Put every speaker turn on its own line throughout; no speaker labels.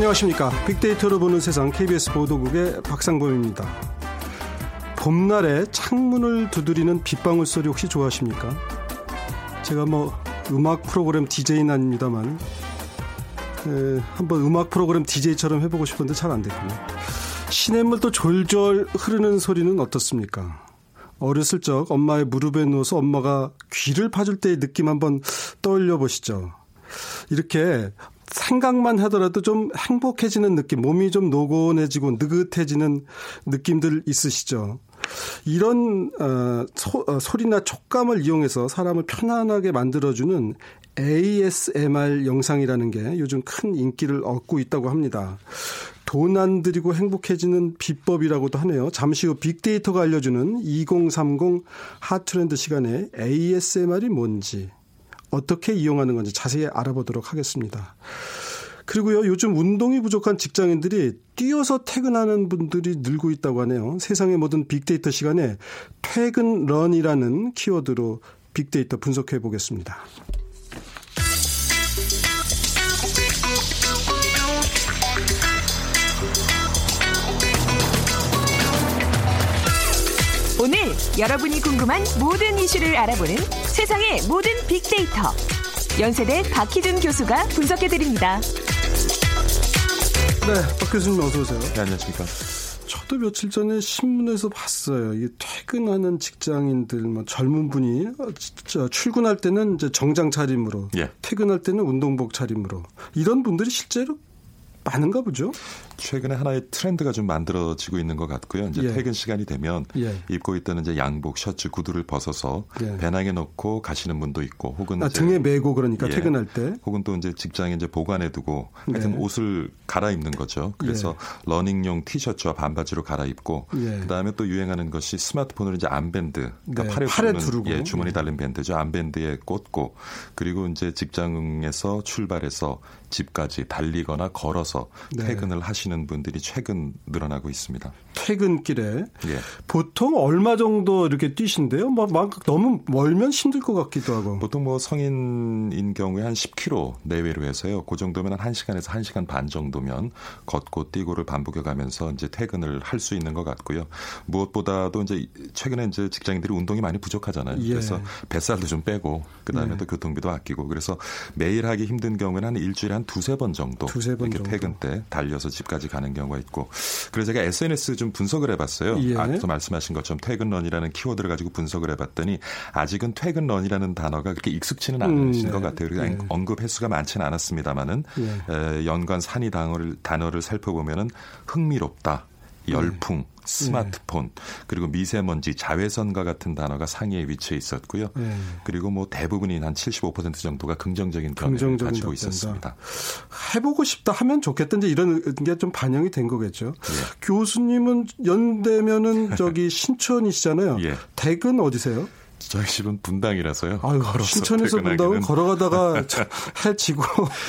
안녕하십니까. 빅데이터로 보는 세상 KBS 보도국의 박상범입니다. 봄날에 창문을 두드리는 빗방울 소리 혹시 좋아하십니까? 제가 뭐 음악 프로그램 DJ는 아닙니다만 에, 한번 음악 프로그램 DJ처럼 해보고 싶은데 잘 안 됐군요. 시냇물 도 졸졸 흐르는 소리는 어떻습니까? 어렸을 적 엄마의 무릎에 누워서 엄마가 귀를 파줄 때의 느낌 한번 떠올려 보시죠. 이렇게 생각만 하더라도 좀 행복해지는 느낌, 몸이 좀 노곤해지고 느긋해지는 느낌들 있으시죠? 이런 어, 소, 어, 소리나 촉감을 이용해서 사람을 편안하게 만들어주는 ASMR 영상이라는 게 요즘 큰 인기를 얻고 있다고 합니다. 돈 안 들이고 행복해지는 비법이라고도 하네요. 잠시 후 빅데이터가 알려주는 2030 핫트렌드 시간에 ASMR이 뭔지 어떻게 이용하는 건지 자세히 알아보도록 하겠습니다. 그리고요, 요즘 운동이 부족한 직장인들이 뛰어서 퇴근하는 분들이 늘고 있다고 하네요. 세상의 모든 빅데이터 시간에 퇴근런이라는 키워드로 빅데이터 분석해 보겠습니다.
오늘 여러분이 궁금한 모든 이슈를 알아보는 세상의 모든 빅데이터. 연세대 박희준 교수가 분석해드립니다.
네, 박 교수님 어서 오세요.
네, 안녕하십니까.
저도 며칠 전에 신문에서 봤어요. 이게 퇴근하는 직장인들, 뭐 젊은 분이 진짜 출근할 때는 이제 정장 차림으로,
예.
퇴근할 때는 운동복 차림으로 이런 분들이 실제로 많은가 보죠.
최근에 하나의 트렌드가 좀 만들어지고 있는 것 같고요. 이제
예.
퇴근 시간이 되면
예.
입고 있던 이제 양복, 셔츠, 구두를 벗어서
예.
배낭에 넣고 가시는 분도 있고, 혹은
아, 등에 메고 그러니까
예.
퇴근할 때.
혹은 또 이제 직장에 이제 보관해 두고 하여튼
네.
옷을 갈아입는 거죠. 그래서 러닝용 티셔츠와 반바지로 갈아입고
예.
그다음에 또 유행하는 것이 스마트폰으로 이제 armband, 그러니까
네,
팔에,
팔에 두르고.
예, 주머니
예.
달린 밴드죠. armband에 꽂고 그리고 이제 직장에서 출발해서 집까지 달리거나 걸어서
네.
퇴근을 하시는 분들이 최근 늘어나고 있습니다.
퇴근길에
예.
보통 얼마 정도 이렇게 뛰신대요? 막, 막 너무 멀면 힘들 것 같기도 하고.
보통 뭐 성인인 경우에 한 10km 내외로 해서요. 그 정도면 한 1시간에서 1시간 반 정도면 걷고 뛰고를 반복해 가면서 이제 퇴근을 할 수 있는 것 같고요. 무엇보다도 이제 최근에 이제 직장인들이 운동이 많이 부족하잖아요.
예.
그래서 뱃살도 좀 빼고 그다음에
예.
또 교통비도 아끼고 그래서 매일 하기 힘든 경우에는 한 일주일에 한 두세 번 정도
두세 번
이렇게
정도.
퇴근 때 달려서 집까지 가는 경우가 있고 그래서 제가 SNS 좀 분석을 해봤어요.
예.
앞서 말씀하신 것처럼 퇴근런이라는 키워드를 가지고 분석을 해봤더니 아직은 퇴근런이라는 단어가 그렇게 익숙치는 않으신
음,
것
네.
같아요. 그래서
예.
언급 횟수가 많지는 않았습니다만은
예.
에, 연관 산이 단어를 단어를 살펴보면은 흥미롭다. 열풍, 스마트폰, 그리고 미세먼지, 자외선과 같은 단어가 상위에 위치해 있었고요.
예.
그리고 뭐 대부분이 한 75% 정도가 긍정적인 견해를
긍정적인
가지고
답변이다.
있었습니다.
해보고 싶다 하면. 이제 이런 게 좀 반영이 된 거겠죠.
예.
교수님은 연대면은 저기 신촌이시잖아요.
예.
댁은 어디세요?
저희 집은 분당이라서요.
아유, 신촌에서
퇴근하기는
걸어가다가 저, 해 지고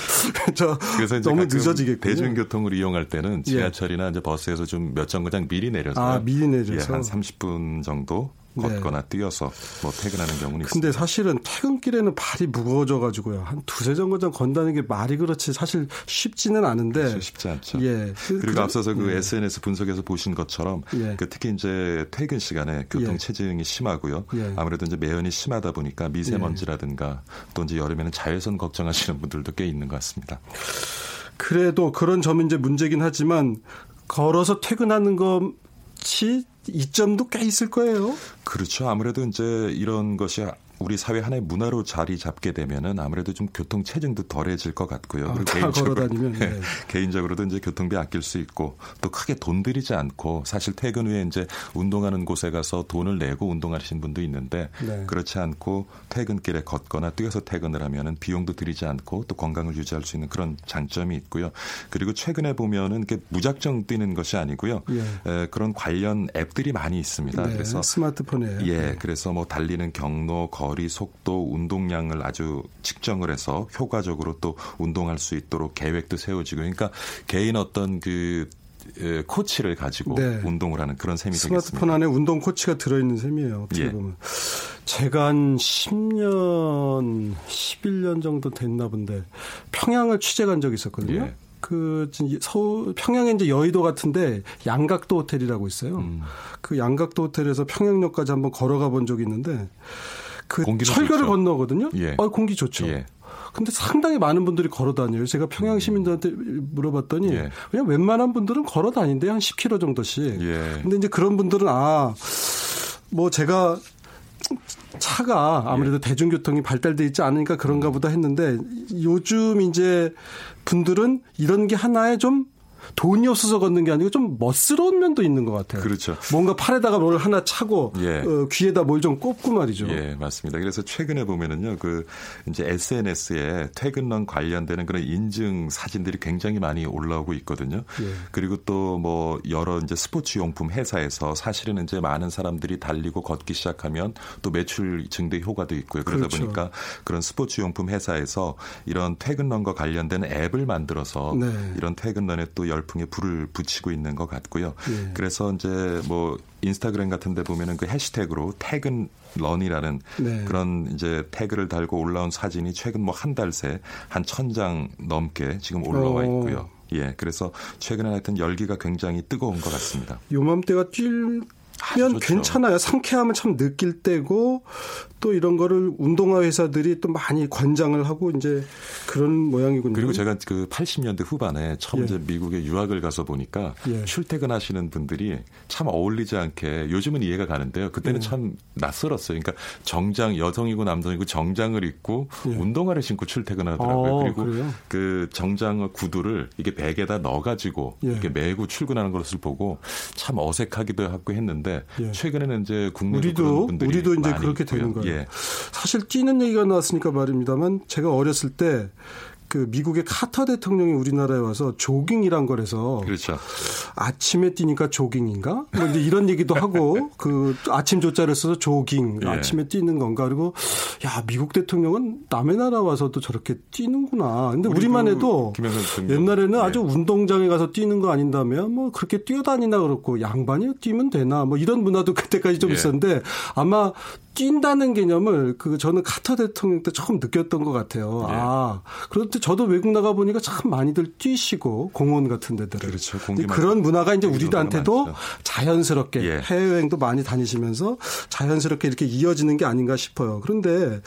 저
그래서 이제
너무
가끔
늦어지겠군요.
대중교통을 이용할 때는
예.
지하철이나 이제 버스에서 좀 몇 정거장 미리 내려서
아, 미리 내려서?
예, 한 30분 정도
네.
걷거나 뛰어서 뭐 퇴근하는 경우는
근데
있습니다.
사실은 퇴근길에는 발이 무거워져 가지고요. 한 두세 정거장 건다는 게 말이 그렇지 사실 쉽지는 않은데.
사실 쉽지 않죠.
예. 그-
그리고
그-
앞서서 그
예.
SNS 분석에서 보신 것처럼
예.
그 특히 이제 퇴근 시간에 교통
예.
체증이 심하고요.
예.
아무래도 이제 매연이 심하다 보니까 미세먼지라든가 또 이제 여름에는 자외선 걱정하시는 분들도 꽤 있는 것 같습니다.
그래도 그런 점이 이제 문제긴 하지만 걸어서 퇴근하는 것이 이점도 꽤 있을 거예요.
그렇죠. 아무래도 이제 이런 것이 우리 사회 하나의 문화로 자리 잡게 되면은 아무래도 좀 교통 체증도 덜해질 것 같고요.
아, 다 걸어다니면, 예.
개인적으로도 이제 교통비 아낄 수 있고 또 크게 돈 들이지 않고 사실 퇴근 후에 이제 운동하는 곳에 가서 돈을 내고 운동하시는 분도 있는데
네.
그렇지 않고 퇴근길에 걷거나 뛰어서 퇴근을 하면은 비용도 들이지 않고 또 건강을 유지할 수 있는 그런 장점이 있고요. 그리고 최근에 보면은 이게 무작정 뛰는 것이 아니고요.
예.
에, 그런 관련 앱들이 많이 있습니다.
네,
그래서
스마트폰 에
예, 그래서 뭐 달리는 경로, 거리, 속도, 운동량을 아주 측정을 해서 효과적으로 또 운동할 수 있도록 계획도 세워지고, 그러니까 개인 어떤 그 에, 코치를 가지고
네.
운동을 하는 그런 셈이
스마트폰
되겠습니다.
안에 운동 코치가 들어있는 셈이에요. 어떻게
예.
보면. 제가 한 10년, 11년 정도 됐나 본데 평양을 취재 간 적이 있었거든요.
예.
그 서울 평양에 이제 여의도 같은데 양각도 호텔이라고 있어요. 음. 그 양각도 호텔에서 평양역까지 한번 걸어가 본 적이 있는데 그 철교를 좋죠. 건너거든요. 예. 어, 공기 좋죠. 예. 근데 상당히 많은 분들이 걸어 다녀요. 제가 평양 음. 시민들한테 물어봤더니 예. 그냥 웬만한 분들은 걸어 다닌대 한 10km 정도씩. 예. 근데 이제 그런 분들은 아, 뭐 제가 차가 아무래도 예. 대중교통이 발달돼 있지 않으니까 그런가 보다 했는데 요즘 이제 분들은 이런 게 하나의 좀 돈이 없어서 걷는 게 아니고 좀 멋스러운 면도 있는 것 같아요.
그렇죠.
뭔가 팔에다가 뭘 하나 차고 예. 어, 귀에다 뭘 좀 꼽고 말이죠.
예, 맞습니다. 그래서 최근에 보면은요, 그 이제 SNS에 퇴근런 관련되는 그런 인증 사진들이 굉장히 많이 올라오고 있거든요. 예. 그리고 또 뭐 여러 이제 스포츠 용품 회사에서 사실은 이제 많은 사람들이 달리고 걷기 시작하면 또 매출 증대 효과도 있고요. 그러다 그렇죠. 보니까 그런 스포츠 용품 회사에서 이런 퇴근런과 관련된 앱을 만들어서 네. 이런 퇴근런에 또 열 풍에 불을 붙이고 있는 것 같고요. 예. 그래서 이제 뭐 인스타그램 같은 데 보면은 그 해시태그로 퇴근 런이라는 네. 그런 이제 태그를 달고 올라온 사진이 최근 뭐 한 달 새 한 천 장 넘게 지금 올라와 있고요. 오. 예, 그래서 최근에 하여튼 열기가 굉장히 뜨거운 것 같습니다.
요맘때가 뛸 하면 괜찮아요. 상쾌함을 참 느낄 때고 또 이런 거를 운동화 회사들이 또 많이 권장을 하고 이제 그런 모양이군요.
그리고 제가 그 80년대 후반에 처음 예. 이제 미국에 유학을 가서 보니까 예. 출퇴근하시는 분들이 참 어울리지 않게 요즘은 이해가 가는데요. 그때는 예. 참 낯설었어요. 그러니까 정장 여성이고 남성이고 정장을 입고 예. 운동화를 신고 출퇴근하더라고요. 어, 그리고 그래요? 그 정장 구두를 이게 백에다 넣어가지고 예. 이렇게 메고 출근하는 것을 보고 참 어색하기도 하고 했는데 예. 최근에는 이제 국내 우리도
우리도 이제 그렇게 있고요. 되는 거예요. 예. 사실 뛰는 얘기가 나왔으니까 말입니다만 제가 어렸을 때 그 미국의 카터 대통령이 우리나라에 와서 조깅이란 거래서
그렇죠.
아침에 뛰니까 조깅인가? 뭐 이런 얘기도 하고 그 아침 조자를 써서 조깅 예. 아침에 뛰는 건가 그리고 야 미국 대통령은 남의 나라 와서도 저렇게 뛰는구나. 근데 우리만 해도 옛날에는 예. 아주 운동장에 가서 뛰는 거 아닌다며 뭐 그렇게 뛰어다니나 그렇고 양반이 뛰면 되나 뭐 이런 문화도 그때까지 좀 예. 있었는데 아마 뛴다는 개념을 그 저는 카터 대통령 때 처음 느꼈던 것 같아요. 네. 아 그런데 저도 외국 나가 보니까 참 많이들 뛰시고 공원 같은 데들
그렇죠.
그런 문화가 이제 우리들한테도 자연스럽게 예. 해외여행도 많이 다니시면서 자연스럽게 이렇게 이어지는 게 아닌가 싶어요. 그런데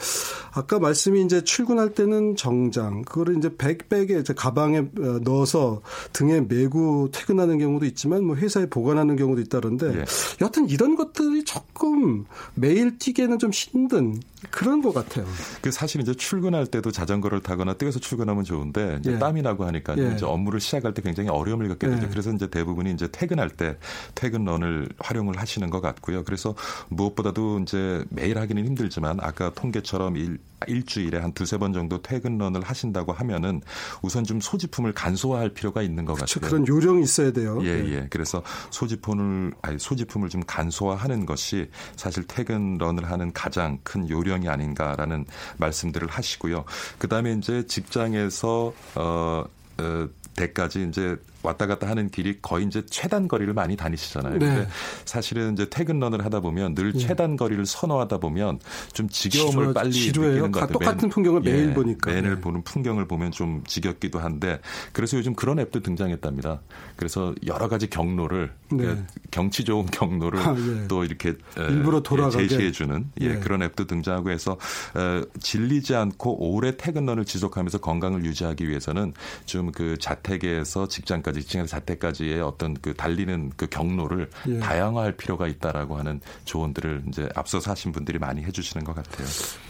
아까 말씀이 이제 출근할 때는 정장 그거를 이제 백백에 이제 가방에 어, 넣어서 등에 메고 퇴근하는 경우도 있지만 뭐 회사에 보관하는 경우도 있다는데 예. 여하튼 이런 것들이 조금 매일 뛰 뛰기에는 좀 힘든 그런 것 같아요.
그 사실 이제 출근할 때도 자전거를 타거나 뛰어서 출근하면 좋은데 이제 예. 땀이 나고 하니까 예. 이제 업무를 시작할 때 굉장히 어려움을 겪게 되죠. 예. 그래서 이제 대부분이 이제 퇴근할 때 퇴근런을 활용을 하시는 것 같고요. 그래서 무엇보다도 이제 매일 하기는 힘들지만 아까 통계처럼 일 일주일에 한 두세 번 정도 퇴근런을 하신다고 하면은 우선 좀 소지품을 간소화할 필요가 있는 것 그렇죠.
같아요. 그런 요령이 있어야 돼요.
예, 네. 예. 그래서 소지품을 아니 소지품을 좀 간소화하는 것이 사실 퇴근런을 하는 가장 큰 요령이 아닌가라는 말씀들을 하시고요. 그 다음에 이제 직장에서 어, 어 대까지 이제 왔다 갔다 하는 길이 거의 이제 최단 거리를 많이 다니시잖아요. 네. 근데 사실은 이제 퇴근런을 하다 보면 늘 예. 최단 거리를 선호하다 보면 좀 지겨움을 지루하, 빨리 지루해요. 느끼는 것 같아요.
똑같은 풍경을 예, 매일 보니까.
매일 네. 보는 풍경을 보면 좀 지겹기도 한데 그래서 요즘 그런 앱도 등장했답니다. 그래서 여러 가지 경로를 네. 그 경치 좋은 경로를 아, 예. 또 이렇게
일부러 돌아가게
제시해 주는 예, 예, 그런 앱도 등장하고 해서 어, 질리지 않고 오래 퇴근런을 지속하면서 건강을 유지하기 위해서는 좀 그 자택에서 직장까지 때까지 지층에서 자택까지의 어떤 그 달리는 그 경로를 예. 다양화할 필요가 있다라고 하는 조언들을 이제 앞서서 하신 분들이 많이 해주시는 것 같아요.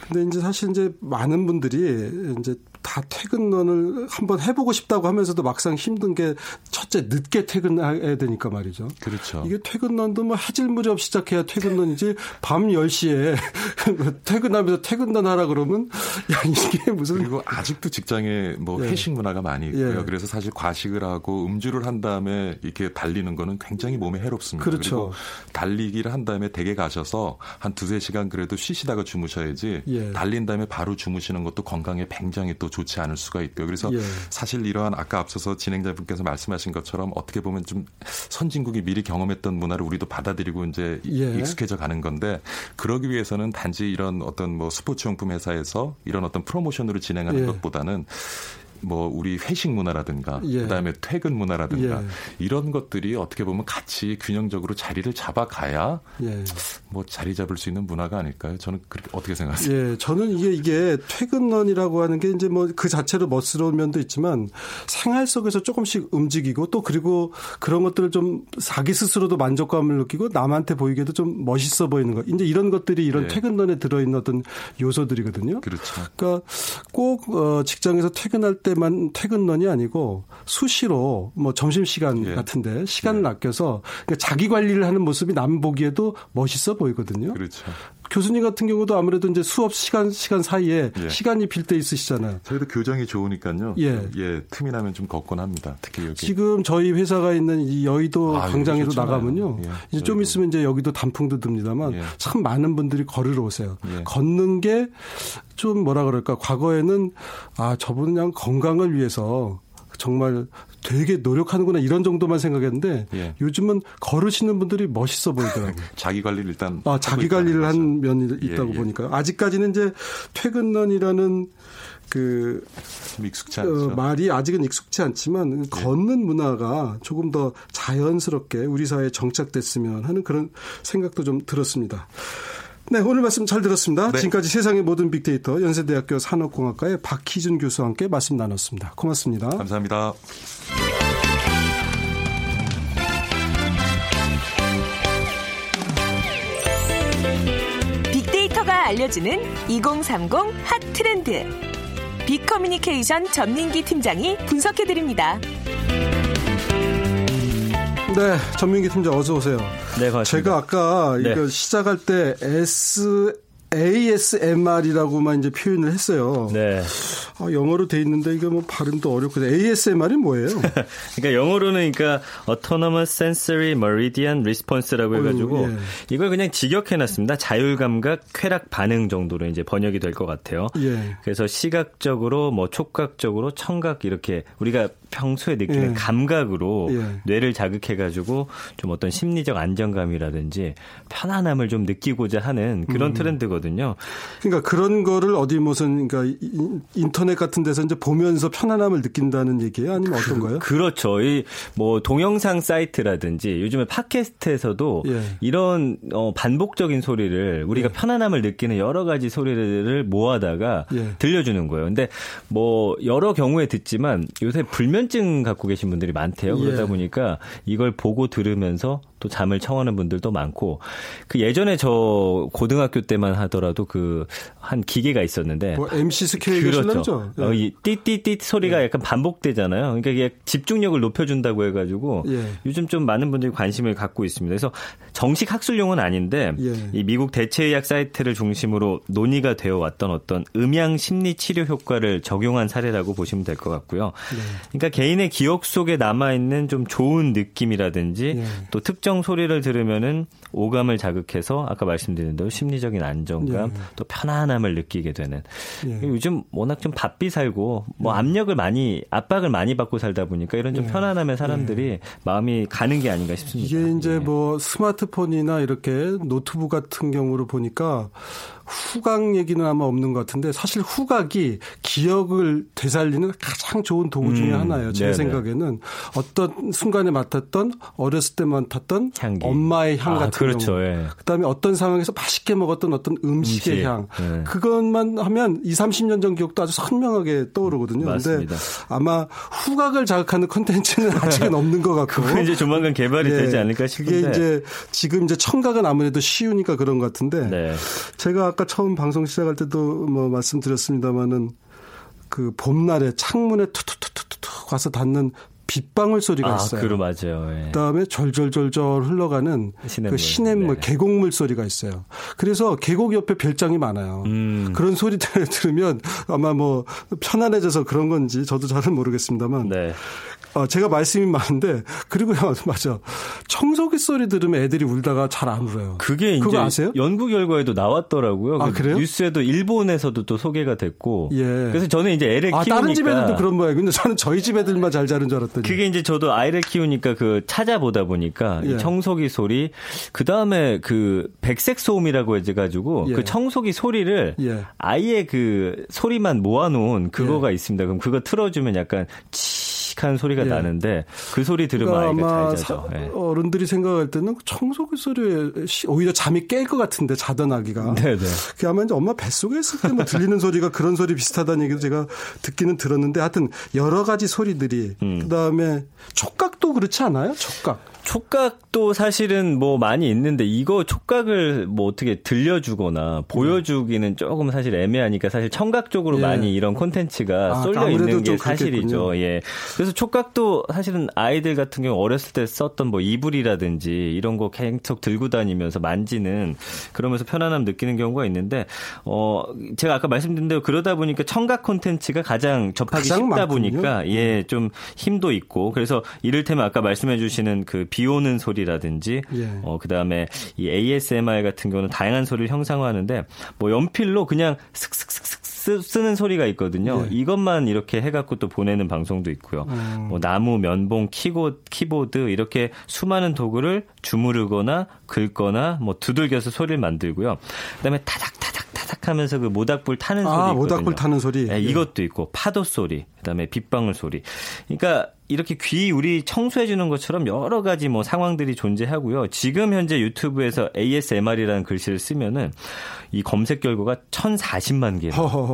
근데 이제 사실 이제 많은 분들이 이제 다 퇴근런을 한번 해보고 싶다고 하면서도 막상 힘든 게 첫째 늦게 퇴근해야 되니까 말이죠.
그렇죠.
이게 퇴근런도 뭐 해질 무렵 시작해야 퇴근런이지 밤 10시에 퇴근하면서 퇴근런 하라 그러면 야 이게 무슨
그리고 아직도 직장에 뭐 예. 회식 문화가 많이 있고요. 예. 그래서 사실 과식을 하고 음주를 한 다음에 이렇게 달리는 거는 굉장히 몸에 해롭습니다.
그렇죠.
달리기를 한 다음에 댁에 가셔서 한 두세 시간 그래도 쉬시다가 주무셔야지 예. 달린 다음에 바로 주무시는 것도 건강에 굉장히 또 좋지 않을 수가 있고요. 그래서 예. 사실 이러한 아까 앞서서 진행자분께서 말씀하신 것처럼 어떻게 보면 좀 선진국이 미리 경험했던 문화를 우리도 받아들이고 이제 예. 익숙해져 가는 건데 그러기 위해서는 단지 이런 어떤 뭐 스포츠용품 회사에서 이런 어떤 프로모션으로 진행하는 예. 것보다는 뭐 우리 회식 문화라든가 예. 그다음에 퇴근 문화라든가 예. 이런 것들이 어떻게 보면 같이 균형적으로 자리를 잡아가야 예. 뭐 자리 잡을 수 있는 문화가 아닐까요? 저는 그렇게 어떻게 생각하세요?
예, 저는 이게 이게 퇴근런이라고 하는 게 이제 뭐 그 자체로 멋스러운 면도 있지만 생활 속에서 조금씩 움직이고 또 그리고 그런 것들을 좀 자기 스스로도 만족감을 느끼고 남한테 보이게도 좀 멋있어 보이는 거. 이제 이런 것들이 이런 예. 퇴근런에 들어있는 어떤 요소들이거든요.
그렇죠.
그러니까 꼭 어, 직장에서 퇴근할 때 때만 퇴근런이 아니고 수시로 뭐 점심 시간 예. 같은데 시간을 예. 아껴서 그러니까 자기 관리를 하는 모습이 남 보기에도 멋있어 보이거든요.
그렇죠.
교수님 같은 경우도 아무래도 이제 수업 시간 시간 사이에 예. 시간이 빌 때 있으시잖아요.
저희도 교정이 좋으니까요. 예. 예, 틈이 나면 좀 걷곤 합니다. 특히 여기.
지금 저희 회사가 있는 이 여의도 아, 광장으로 나가면요. 예. 이제 좀 있으면 이제 여기도 단풍도 듭니다만 예. 참 많은 분들이 걸으러 오세요. 예. 걷는 게 좀 뭐라 그럴까 과거에는 아 저분은 그냥 건강을 위해서 정말 되게 노력하는구나 이런 정도만 생각했는데 예. 요즘은 걸으시는 분들이 멋있어 보이더라고요.
자기 관리를 일단
아, 자기 관리를 한 면이 예, 있다고 예, 보니까 아직까지는 이제 퇴근런이라는 그
익숙치 않죠.
어, 말이 아직은 익숙치 않지만 예. 걷는 문화가 조금 더 자연스럽게 우리 사회에 정착됐으면 하는 그런 생각도 좀 들었습니다. 네, 오늘 말씀 잘 들었습니다. 네. 지금까지 세상의 모든 빅데이터 연세대학교 산업공학과의 박희준 교수와 함께 말씀 나눴습니다. 고맙습니다.
감사합니다.
빅데이터가 알려주는 2030 핫 트렌드. 빅커뮤니케이션 전민기 팀장이 분석해드립니다.
네, 전민기 팀장 어서 오세요.
네, 고맙습니다.
제가 아까 네. 이거 시작할 때 S ASMR이라고만 이제 표현을 했어요. 네. 아, 영어로 돼 있는데 이게 뭐 발음도 어렵고 ASMR이 뭐예요?
그러니까 영어로는 그러니까 Autonomous Sensory Meridian Response라고 해가지고 어, 예. 이걸 그냥 직역해놨습니다. 자율감각 쾌락 반응 정도로 이제 번역이 될 것 같아요. 예. 그래서 시각적으로 뭐 촉각적으로 청각 이렇게 우리가 평소에 느끼는 예. 감각으로 예. 뇌를 자극해가지고 좀 어떤 심리적 안정감이라든지 편안함을 좀 느끼고자 하는 그런 음. 트렌드거든요.
그러니까 그런 거를 어디 무슨 그러니까 인터넷 같은 데서 이제 보면서 편안함을 느낀다는 얘기예요? 아니면 어떤 거요?
그, 그렇죠. 이 뭐 동영상 사이트라든지 요즘에 팟캐스트에서도 예. 이런 어 반복적인 소리를 우리가 예. 편안함을 느끼는 여러 가지 소리를 모아다가 예. 들려주는 거예요. 근데 뭐 여러 경우에 듣지만 요새 불면 불면증 갖고 계신 분들이 많대요. 그러다 예. 보니까 이걸 보고 들으면서 또 잠을 청하는 분들도 많고 그 예전에 저 고등학교 때만 하더라도 그 한 기계가 있었는데
뭐 MC Square 그렇죠.
예. 어, 이 띠띠띠 소리가 예. 약간 반복되잖아요. 그러니까 이게 집중력을 높여준다고 해가지고 예. 요즘 좀 많은 분들이 관심을 갖고 있습니다. 그래서 정식 학술용은 아닌데 예. 이 미국 대체의학 사이트를 중심으로 논의가 되어 왔던 어떤 음양 심리 치료 효과를 적용한 사례라고 보시면 될 것 같고요. 네. 그러니까 개인의 기억 속에 남아 있는 좀 좋은 느낌이라든지 예. 또 특정 특정 소리를 들으면은 오감을 자극해서 아까 말씀드린 대로 심리적인 안정감 예. 또 편안함을 느끼게 되는 예. 요즘 워낙 좀 바삐 살고 뭐 예. 압력을 많이 압박을 많이 받고 살다 보니까 이런 좀 예. 편안함에 사람들이 예. 마음이 가는 게 아닌가 싶습니다.
이게 이제 예. 뭐 스마트폰이나 이렇게 노트북 같은 경우로 보니까 후각 얘기는 아마 없는 것 같은데 사실 후각이 기억을 되살리는 가장 좋은 도구 중에 음, 하나예요. 제 네네. 생각에는 어떤 순간에 맡았던 어렸을 때 맡았던 향기. 엄마의 향 아, 같은 그렇죠. 경우. 예. 그다음에 어떤 상황에서 맛있게 먹었던 어떤 음식의 음식. 향. 예. 그것만 하면 2, 30년 전 기억도 아주 선명하게 떠오르거든요. 그런데 아마 후각을 자극하는 콘텐츠는 아직은 없는 것 같고.
그건 이제 조만간 개발이 예. 되지 않을까 싶은데.
이게 이제 지금 이제 청각은 아무래도 쉬우니까 그런 것 같은데 네. 제가 아까 처음 방송 시작할 때도 뭐 말씀드렸습니다마는 그 봄날에 창문에 투투투투투 가서 닿는 빗방울 소리가 아, 있어요.
그러 맞아요. 예.
그다음에 절절절절 흘러가는 시냇물, 그 시냇물, 네. 계곡물 소리가 있어요. 그래서 계곡 옆에 별장이 많아요. 음. 그런 소리들을 들으면 아마 뭐 편안해져서 그런 건지 저도 잘은 모르겠습니다만 네. 어, 제가 말씀이 많은데 그리고요 맞아 청소기 소리 들으면 애들이 울다가 잘 안 울어요.
그게 이제 아세요? 연구 결과에도 나왔더라고요. 아, 그래요? 뉴스에도 일본에서도 또 소개가 됐고. 예. 그래서 저는 이제 애를 아, 키우니까
다른 집 애들도 그런 모양. 근데 저는 저희 집 애들만 잘 자는 줄 알았 더니.
그게 이제 저도 아이를 키우니까 그 찾아보다 보니까 예. 청소기 소리 그 다음에 그 백색 소음이라고 해가지고 예. 그 청소기 소리를 예. 아예 그 소리만 모아놓은 그거가 예. 있습니다. 그럼 그거 틀어주면 약간 치 칙칙한 소리가 예. 나는데 그 소리 들으면 그러니까 아이가 잘 자죠.
사, 예. 어른들이 생각할 때는 청소기 소리에 오히려 잠이 깰 것 같은데 자던 아기가. 네네. 그 아마 이제 엄마 뱃속에 있을 때 뭐 들리는 소리가 그런 소리 비슷하다는 얘기도 제가 듣기는 들었는데 하여튼 여러 가지 소리들이 음. 그다음에 촉각도 그렇지 않아요? 촉각.
촉각도 사실은 뭐 많이 있는데 이거 촉각을 뭐 어떻게 들려주거나 보여주기는 조금 사실 애매하니까 사실 청각 쪽으로 예. 많이 이런 콘텐츠가 아, 쏠려 있는 게 사실이죠. 예. 그래서 촉각도 사실은 아이들 같은 경우 어렸을 때 썼던 뭐 이불이라든지 이런 거 계속 들고 다니면서 만지는 그러면서 편안함 느끼는 경우가 있는데 어 제가 아까 말씀드린 대로 그러다 보니까 청각 콘텐츠가 가장 접하기 가장 쉽다 많군요. 보니까 예 좀 힘도 있고 그래서 이를테면 아까 말씀해 주시는 그비 오는 소리라든지 예. 어 그다음에 이 ASMR 같은 경우는 다양한 소리를 형상화하는데 뭐 연필로 그냥 슥슥슥슥 쓰 는 소리가 있거든요. 예. 이것만 이렇게 해갖고 또 보내는 방송도 있고요. 음. 뭐 나무, 면봉, 키고, 키보드 이렇게 수많은 도구를 주무르거나 긁거나 뭐 두들겨서 소리를 만들고요. 그다음에 타닥타닥 타닥하면서 그 모닥불 타는 아, 소리 있거든요.
모닥불 타는 소리.
네, 이것도 있고 파도 소리, 그다음에 빗방울 소리. 그러니까 이렇게 귀 우리 청소해 주는 것처럼 여러 가지 뭐 상황들이 존재하고요. 지금 현재 유튜브에서 ASMR이라는 글씨를 쓰면은 이 검색 결과가 1,040만 개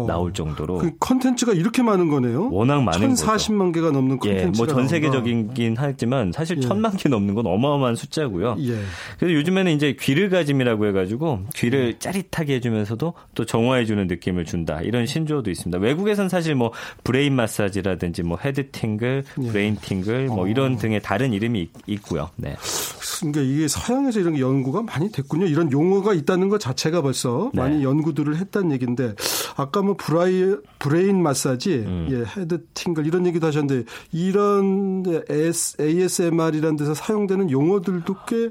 나올 정도로
그 컨텐츠가 이렇게 많은 거네요.
워낙 많은
1,040만 개가 넘는 컨텐츠가
예, 뭐 전 세계적이긴 하지만 사실 예. 1,000만 개 넘는 건 어마어마한 숫자고요. 예. 그래서 요즘에는 이제 귀르가즘이라고 해 가지고 귀를 예. 짜릿하게 해 주면서도 또 정화해 주는 느낌을 준다. 이런 신조어도 있습니다. 외국에선 사실 뭐 brain massage라든지 뭐 head tingle, 예. brain tingle 뭐 어. 이런 등의 다른 이름이 있고요. 네.
그러니까 이게 서양에서 이런 연구가 많이 됐군요. 이런 용어가 있다는 것 자체가 벌써 네. 많이 연구들을 했다는 얘기인데 아까 뭐 브라이 brain massage, 음. 예, head tingle 이런 얘기도 하셨는데 이런 ASMR이라는 데서 사용되는 용어들도 꽤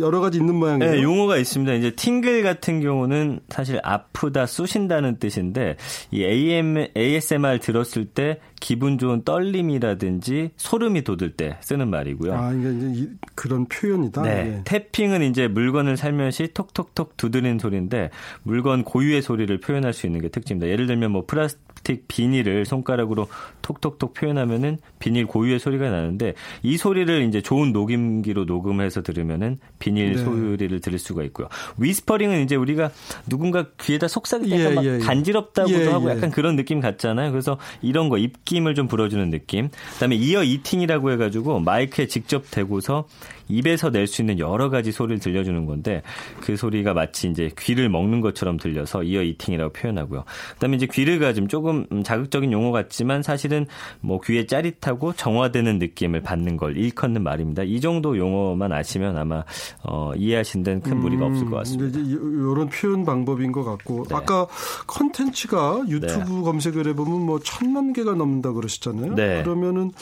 여러 가지 있는 모양이에요.
네, 용어가 있습니다. 이제 tingle 같은 경우는 사실 아프다, 쑤신다는 뜻인데 이 AM, ASMR 들었을 때 기분 좋은 떨림이라든지 소름이 돋을 때 쓰는 말이고요.
아, 이게 이제 그런 표현이다.
네. 예. tapping은 이제 물건을 살며시 톡톡톡 두드리는 소리인데 물건 고유의 소리를 표현할 수 있는 게 특징입니다. 예를 들면 뭐 플라스 플라스틱 비닐을 손가락으로 톡톡톡 표현하면은 비닐 고유의 소리가 나는데 이 소리를 이제 좋은 녹음기로 녹음해서 들으면은 비닐 네. 소리를 들을 수가 있고요. whispering은 이제 우리가 누군가 귀에다 때 예, 막 예, 예. 간지럽다고도 예, 하고 예. 약간 그런 느낌 같잖아요. 그래서 이런 거 입김을 좀 불어주는 느낌. 그다음에 ear eating이라고 해가지고 마이크에 직접 대고서 입에서 낼 수 있는 여러 가지 소리를 들려주는 건데 그 소리가 마치 이제 귀를 먹는 것처럼 들려서 ear eating이라고 표현하고요. 그다음에 이제 귀르가즘 조금 자극적인 용어 같지만 사실은 뭐 귀에 짜릿하고 정화되는 느낌을 받는 걸 일컫는 말입니다. 이 정도 용어만 아시면 아마 어, 이해하신 데는 큰 무리가 음, 없을 것 같습니다.
이런 표현 방법인 것 같고 네. 아까 컨텐츠가 유튜브 네. 검색을 해보면 뭐 천만 개가 넘는다 그러셨잖아요. 네. 그러면은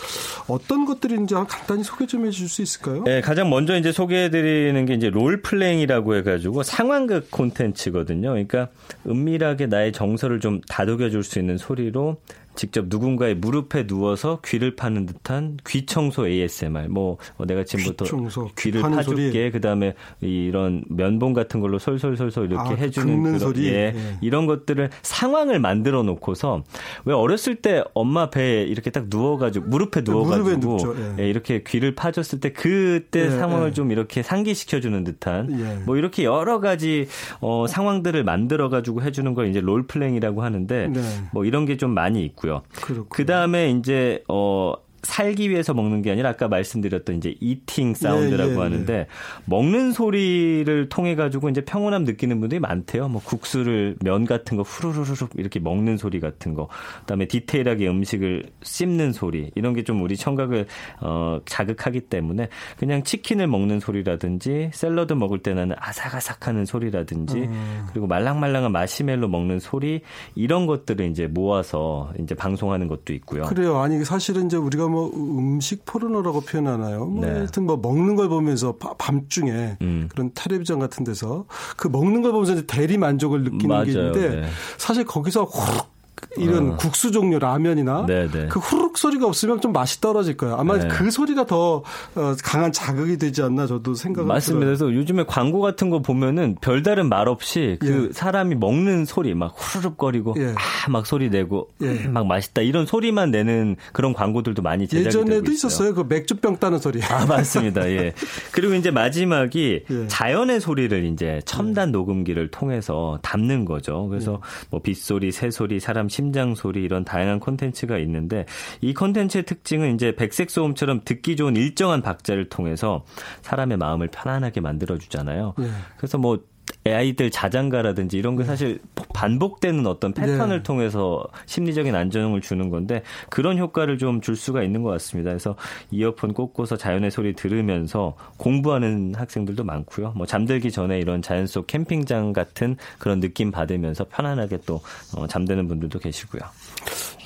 어떤 것들인지 간단히 소개 좀 해주실 수 있을까요?
네, 가장 먼저 이제 소개해드리는 게 이제 롤 플레잉이라고 해가지고 상황극 콘텐츠거든요. 그러니까 은밀하게 나의 정서를 좀 다독여줄 수 있는 소리로 직접 누군가의 무릎에 누워서 귀를 파는 듯한 귀 청소 ASMR. 뭐 어, 내가 지금부터 청소, 귀를 파줄게. 그다음에 이런 면봉 같은 걸로 솔솔솔솔 이렇게 아, 해주는 그런 소리. 예, 예. 이런 것들을 상황을 만들어 놓고서 왜 어렸을 때 엄마 배에 이렇게 딱 누워가지고 무릎에 누워가지고 예. 예, 이렇게 귀를 파줬을 때 그때 예, 상황을 예. 좀 이렇게 상기시켜 주는 듯한 뭐 이렇게 여러 가지 어, 상황들을 만들어 가지고 해주는 걸 이제 롤플레잉이라고 하는데 네. 뭐 이런 게 좀 많이 있고. 있고요. 그 다음에 이제 어 살기 위해서 먹는 게 아니라 아까 말씀드렸던 이제 이팅 사운드라고 예, 예, 하는데 예. 먹는 소리를 통해 가지고 이제 평온함 느끼는 분들이 많대요. 뭐 국수를 면 같은 거 후루루룩 이렇게 먹는 소리 같은 거. 그다음에 디테일하게 음식을 씹는 소리. 이런 게 좀 우리 청각을 어 자극하기 때문에 그냥 치킨을 먹는 소리라든지 샐러드 먹을 때 나는 아삭아삭하는 소리라든지 음. 그리고 말랑말랑한 마시멜로 먹는 소리 이런 것들을 이제 모아서 이제 방송하는 것도 있고요.
그래요. 아니 사실은 이제 우리가 뭐 음식 포르노라고 표현하나요? 뭐 네. 하여튼 뭐 먹는 걸 보면서 밤중에 음. 그런 텔레비전 같은 데서 그 먹는 걸 보면서 대리 만족을 느끼는 맞아요. 게 있는데 네. 사실 거기서 훅 이런 어. 국수 종류 라면이나 네네. 네. 그 후룩 소리가 없으면 좀 맛이 떨어질 거예요. 아마 네. 그 소리가 더 어, 강한 자극이 되지 않나 저도 생각을
맞습니다.
들어요.
그래서 요즘에 광고 같은 거 보면은 별다른 말 없이 그 예. 사람이 먹는 소리 막 후루룩거리고 예. 아막 소리 내고 예. 막 맛있다 이런 소리만 내는 그런 광고들도 많이 제작이
예전에도 있었어요. 그 맥주병 따는 소리.
아 맞습니다. 예. 그리고 이제 마지막이 예. 자연의 소리를 이제 첨단 녹음기를 통해서 담는 거죠. 그래서 예. 뭐 빗소리, 새소리, 사람 심장 소리 이런 다양한 콘텐츠가 있는데 이 콘텐츠의 특징은 이제 백색 소음처럼 듣기 좋은 일정한 박자를 통해서 사람의 마음을 편안하게 만들어 주잖아요. 예. 그래서 뭐 아이들 자장가라든지 이런 게 네. 사실 반복되는 어떤 패턴을 네. 통해서 심리적인 안정을 주는 건데 그런 효과를 좀 줄 수가 있는 것 같습니다. 그래서 이어폰 꽂고서 자연의 소리 들으면서 공부하는 학생들도 많고요. 뭐 잠들기 전에 이런 자연 속 캠핑장 같은 그런 느낌 받으면서 편안하게 또 어, 잠드는 분들도 계시고요.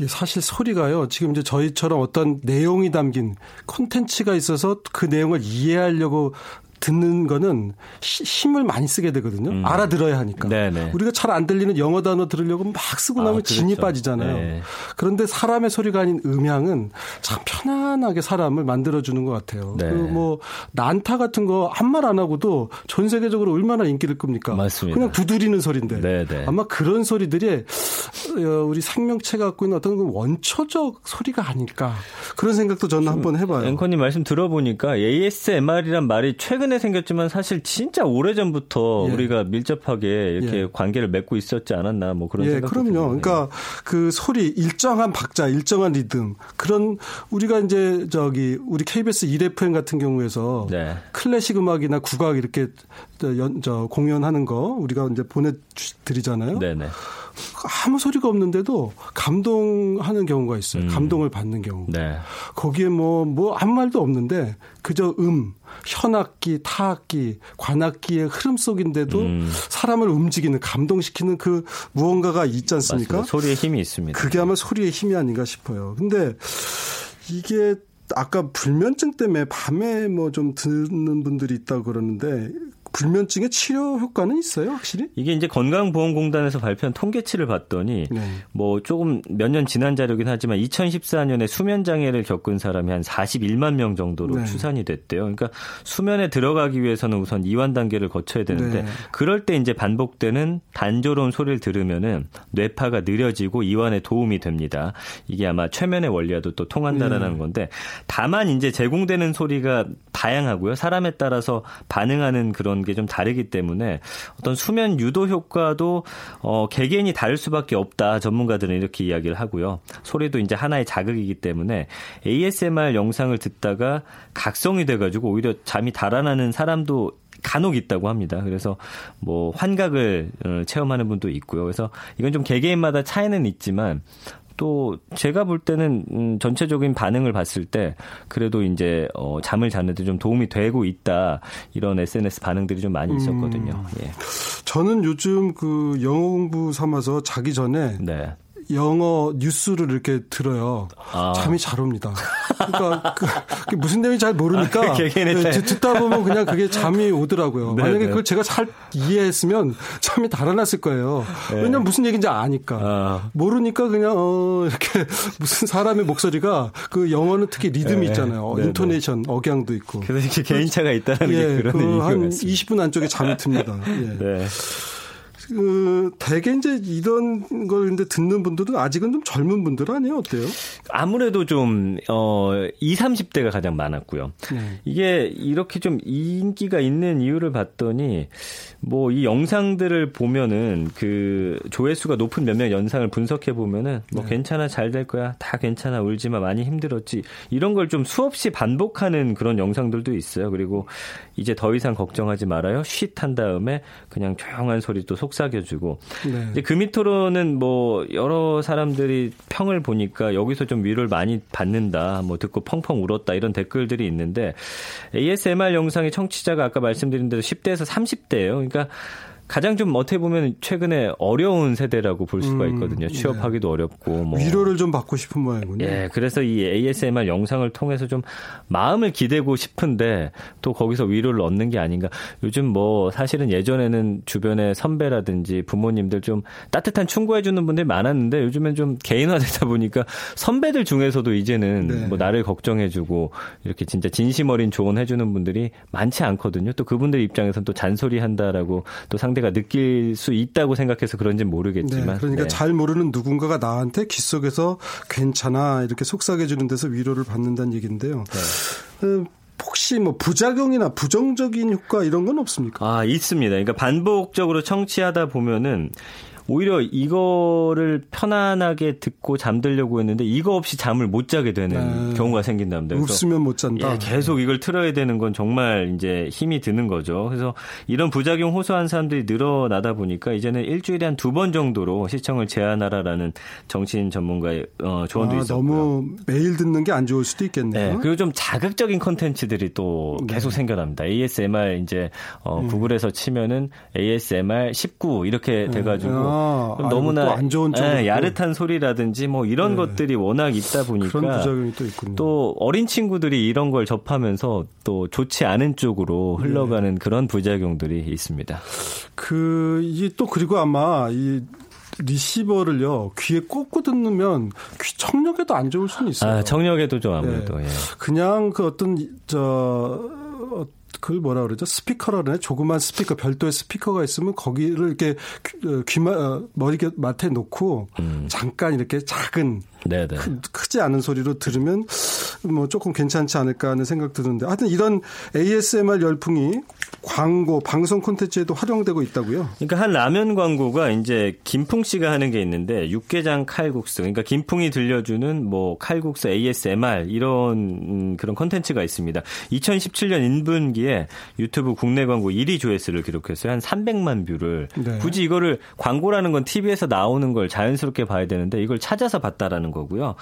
사실 소리가요. 지금 이제 저희처럼 어떤 내용이 담긴 콘텐츠가 있어서 그 내용을 이해하려고 듣는 거는 힘을 많이 쓰게 되거든요. 음. 알아들어야 하니까. 네네. 우리가 잘 안 들리는 영어 단어 들으려고 막 쓰고 나면 아, 그렇죠. 진이 빠지잖아요. 네. 그런데 사람의 소리가 아닌 음향은 참 편안하게 사람을 만들어주는 것 같아요. 네. 그뭐 난타 같은 거 한 말 안 하고도 전 세계적으로 얼마나 인기를 끕니까? 맞습니다. 그냥 두드리는 소리인데 네네. 아마 그런 소리들이 어, 우리 생명체가 갖고 있는 어떤 그 원초적 소리가 아닐까 그런 생각도 저는 한번 해봐요.
앵커님 말씀 들어보니까 ASMR이란 말이 최근 최근에 생겼지만 사실 진짜 오래 전부터 예. 우리가 밀접하게 이렇게 예. 관계를 맺고 있었지 않았나 뭐 그런
예,
생각.
그럼요.
드네요.
그러니까 그 소리 일정한 박자, 일정한 리듬 그런 우리가 이제 저기 우리 KBS 1FM 같은 경우에서 네. 클래식 음악이나 국악 이렇게 연, 저 공연하는 거 우리가 이제 보내드리잖아요. 네네. 아무 소리가 없는데도 감동하는 경우가 있어요. 음. 감동을 받는 경우. 네. 거기에 뭐, 뭐, 아무 말도 없는데 그저 음, 현악기, 타악기, 관악기의 흐름 속인데도 음. 사람을 움직이는, 감동시키는 그 무언가가 있지 않습니까?
맞습니다. 소리의 힘이 있습니다.
그게 아마 소리의 힘이 아닌가 싶어요. 근데 이게 아까 불면증 때문에 밤에 뭐 좀 듣는 분들이 있다고 그러는데 불면증의 치료 효과는 있어요, 확실히?
이게 이제 건강보험공단에서 발표한 통계치를 봤더니 네. 뭐 조금 몇 년 지난 자료긴 하지만 2014년에 수면 장애를 겪은 사람이 한 41만 명 정도로 네. 추산이 됐대요. 그러니까 수면에 들어가기 위해서는 우선 이완 단계를 거쳐야 되는데 네. 그럴 때 이제 반복되는 단조로운 소리를 들으면은 뇌파가 느려지고 이완에 도움이 됩니다. 이게 아마 최면의 원리와도 또 통한다라는 네. 건데 다만 이제 제공되는 소리가 다양하고요. 사람에 따라서 반응하는 그런 게 좀 다르기 때문에 어떤 수면 유도 효과도 어 개개인이 다를 수밖에 없다. 전문가들은 이렇게 이야기를 하고요. 소리도 이제 하나의 자극이기 때문에 ASMR 영상을 듣다가 각성이 돼 가지고 오히려 잠이 달아나는 사람도 간혹 있다고 합니다. 그래서 뭐 환각을 어, 체험하는 분도 있고요. 그래서 이건 좀 개개인마다 차이는 있지만 또 제가 볼 때는 음, 전체적인 반응을 봤을 때 그래도 이제 어, 잠을 자는데 좀 도움이 되고 있다 이런 SNS 반응들이 좀 많이 있었거든요. 음, 예.
저는 요즘 그 영어 공부 삼아서 자기 전에 네. 영어 뉴스를 이렇게 들어요. 아. 잠이 잘 옵니다. 그러니까 그, 무슨 내용인지 잘 모르니까 아, 네, 듣다 보면 그냥 그게 잠이 오더라고요. 네, 만약에 네. 그걸 제가 잘 이해했으면 잠이 달아났을 거예요. 네. 왜냐면 무슨 얘기인지 아니까. 아. 모르니까 그냥 어 이렇게 무슨 사람의 목소리가 그 영어는 특히 리듬이 네. 있잖아요. 네, 인토네이션, 억양도 있고.
그래서 이렇게 개인차가 있다는 예, 그런
그한 20분 안쪽에 잠이 듭니다. 예. 그 대개 이제 이런 걸 근데 듣는 분들은 아직은 좀 젊은 분들 아니에요? 어때요?
아무래도 좀 어, 20, 30대가 가장 많았고요. 네. 이게 이렇게 좀 인기가 있는 이유를 봤더니 뭐 이 영상들을 보면은 그 조회수가 높은 몇몇 영상을 분석해 보면은 뭐 네. 괜찮아 잘 될 거야. 다 괜찮아 울지 마. 많이 힘들었지. 이런 걸 좀 수없이 반복하는 그런 영상들도 있어요. 그리고 이제 더 이상 걱정하지 말아요. 쉿한 다음에 그냥 조용한 소리 또 속. 속삭여주고 네. 이제 그 밑으로는 뭐 여러 사람들이 평을 보니까 여기서 좀 위로를 많이 받는다, 뭐 듣고 펑펑 울었다 이런 댓글들이 있는데 ASMR 영상의 청취자가 아까 말씀드린 대로 10대에서 30대예요. 그러니까 그러니까 가장 좀 어떻게 보면 최근에 어려운 세대라고 볼 수가 음, 있거든요. 음, 취업하기도 네. 어렵고 뭐
위로를 좀 받고 싶은 모양이군요.
예, 그래서 이 ASMR 영상을 통해서 좀 마음을 기대고 싶은데 또 거기서 위로를 얻는 게 아닌가. 요즘 뭐 사실은 예전에는 주변에 선배라든지 부모님들 좀 따뜻한 충고해 주는 분들이 많았는데 요즘엔 좀 개인화되다 보니까 선배들 중에서도 이제는 네. 뭐 나를 걱정해 주고 이렇게 진짜 진심 어린 조언해 주는 분들이 많지 않거든요. 또 그분들 입장에서는 또 잔소리 한다라고 또 상대 가 느낄 수 있다고 생각해서 그런지 모르겠지만 네,
그러니까 네. 잘 모르는 누군가가 나한테 귀 속에서 괜찮아 이렇게 속삭여 주는 데서 위로를 받는다는 얘기인데요. 네. 음, 혹시 뭐 부작용이나 부정적인 효과 이런 건 없습니까?
아, 있습니다. 그러니까 반복적으로 청취하다 보면은 오히려 이거를 편안하게 듣고 잠들려고 했는데 이거 없이 잠을 못 자게 되는 네. 경우가 생긴답니다.
웃으면 못 잔다.
예, 계속 이걸 틀어야 되는 건 정말 이제 힘이 드는 거죠. 그래서 이런 부작용 호소한 사람들이 늘어나다 보니까 이제는 일주일에 한 두 번 정도로 시청을 제한하라라는 정신 전문가의 어, 조언도 아, 있었고요.
너무 매일 듣는 게 안 좋을 수도 있겠네요.
네, 그리고 좀 자극적인 컨텐츠들이 또 네. 계속 네. 생겨납니다. ASMR 이제 어, 음. 구글에서 치면은 ASMR 19 이렇게 네. 돼가지고 아. 아, 너무나 안 좋은 예, 야릇한 소리라든지 뭐 이런 네. 것들이 워낙 있다 보니까
또,
또, 어린 친구들이 이런 걸 접하면서 또 좋지 않은 쪽으로 흘러가는 네. 그런 부작용들이 있습니다.
그 이게 또 그리고 아마 이 리시버를요 귀에 꽂고 듣으면 귀 청력에도 안 좋을 수는 있어요.
아, 청력에도 좀 아무래도. 네. 예.
그냥 그 어떤 저 그걸 뭐라 그러죠? 스피커라 그러네. 조그만 스피커, 별도의 스피커가 있으면 거기를 이렇게 귀마, 어, 머리 맡에 놓고 음. 잠깐 이렇게 작은 네네. 크, 지 않은 소리로 들으면 뭐 조금 괜찮지 않을까 하는 생각 드는데 하여튼 이런 ASMR 열풍이 광고, 방송 콘텐츠에도 활용되고 있다고요?
그러니까 한 라면 광고가 이제 김풍 씨가 하는 게 있는데 육개장 칼국수. 그러니까 김풍이 들려주는 뭐 칼국수 ASMR 이런 음, 그런 콘텐츠가 있습니다. 2017년 1분기에 유튜브 국내 광고 1위 조회수를 기록했어요. 한 300만 view를. 네. 굳이 이거를 광고라는 건 TV에서 나오는 걸 자연스럽게 봐야 되는데 이걸 찾아서 봤다라는 거고요.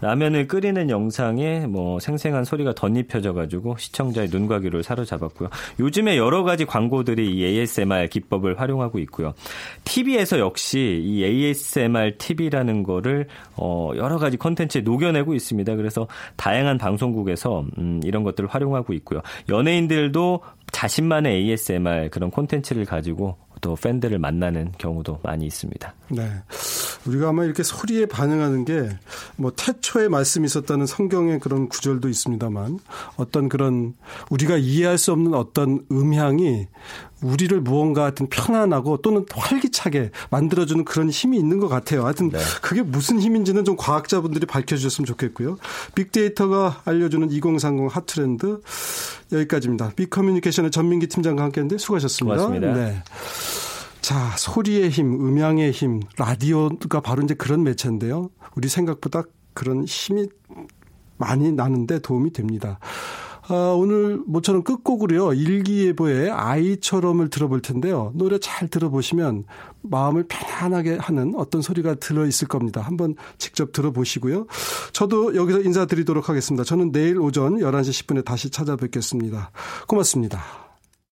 라면을 끓이는 영상에 뭐 생생한 소리가 덧입혀져 가지고 시청자의 눈과 귀를 사로잡았고요. 요즘에 여러 가지 광고들이 이 ASMR 기법을 활용하고 있고요. TV에서 역시 이 ASMR TV라는 거를 어 여러 가지 콘텐츠에 녹여내고 있습니다. 그래서 다양한 방송국에서 음 이런 것들을 활용하고 있고요. 연예인들도 자신만의 ASMR 그런 콘텐츠를 가지고 또 팬들을 만나는 경우도 많이 있습니다.
네. 우리가 아마 이렇게 소리에 반응하는 게 뭐 태초에 말씀이 있었다는 성경의 그런 구절도 있습니다만 어떤 그런 우리가 이해할 수 없는 어떤 음향이 우리를 무언가 하여튼 편안하고 또는 활기차게 만들어주는 그런 힘이 있는 것 같아요. 하여튼 네. 그게 무슨 힘인지는 좀 과학자분들이 밝혀주셨으면 좋겠고요. 빅데이터가 알려주는 2030 핫트렌드 여기까지입니다. 빅커뮤니케이션의 전민기 팀장과 함께했는데 수고하셨습니다.
고맙습니다. 네.
자, 소리의 힘, 음향의 힘, 라디오가 바로 이제 그런 매체인데요. 우리 생각보다 그런 힘이 많이 나는데 도움이 됩니다. 아, 오늘 모처럼 끝곡으로요. 일기예보의 아이처럼을 들어볼 텐데요. 노래 잘 들어보시면 마음을 편안하게 하는 어떤 소리가 들어 있을 겁니다. 한번 직접 들어보시고요. 저도 여기서 인사드리도록 하겠습니다. 저는 내일 오전 11시 10분에 다시 찾아뵙겠습니다. 고맙습니다.